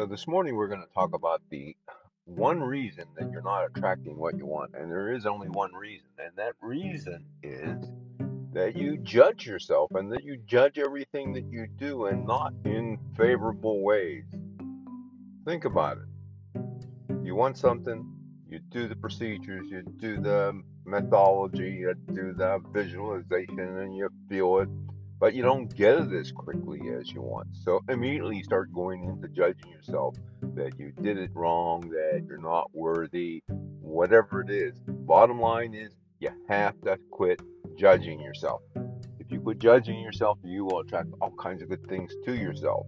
So, this morning we're going to talk about the one reason that you're not attracting what you want. And there is only one reason. And that reason is that you judge yourself and that you judge everything that you do and not in favorable ways. Think about it. You want something, you do the procedures, you do the methodology, you do the visualization, and you feel it but you don't get it as quickly as you want. So immediately you start going into judging yourself that you did it wrong, that you're not worthy, whatever it is. Bottom line is you have to quit judging yourself. If you quit judging yourself, you will attract all kinds of good things to yourself.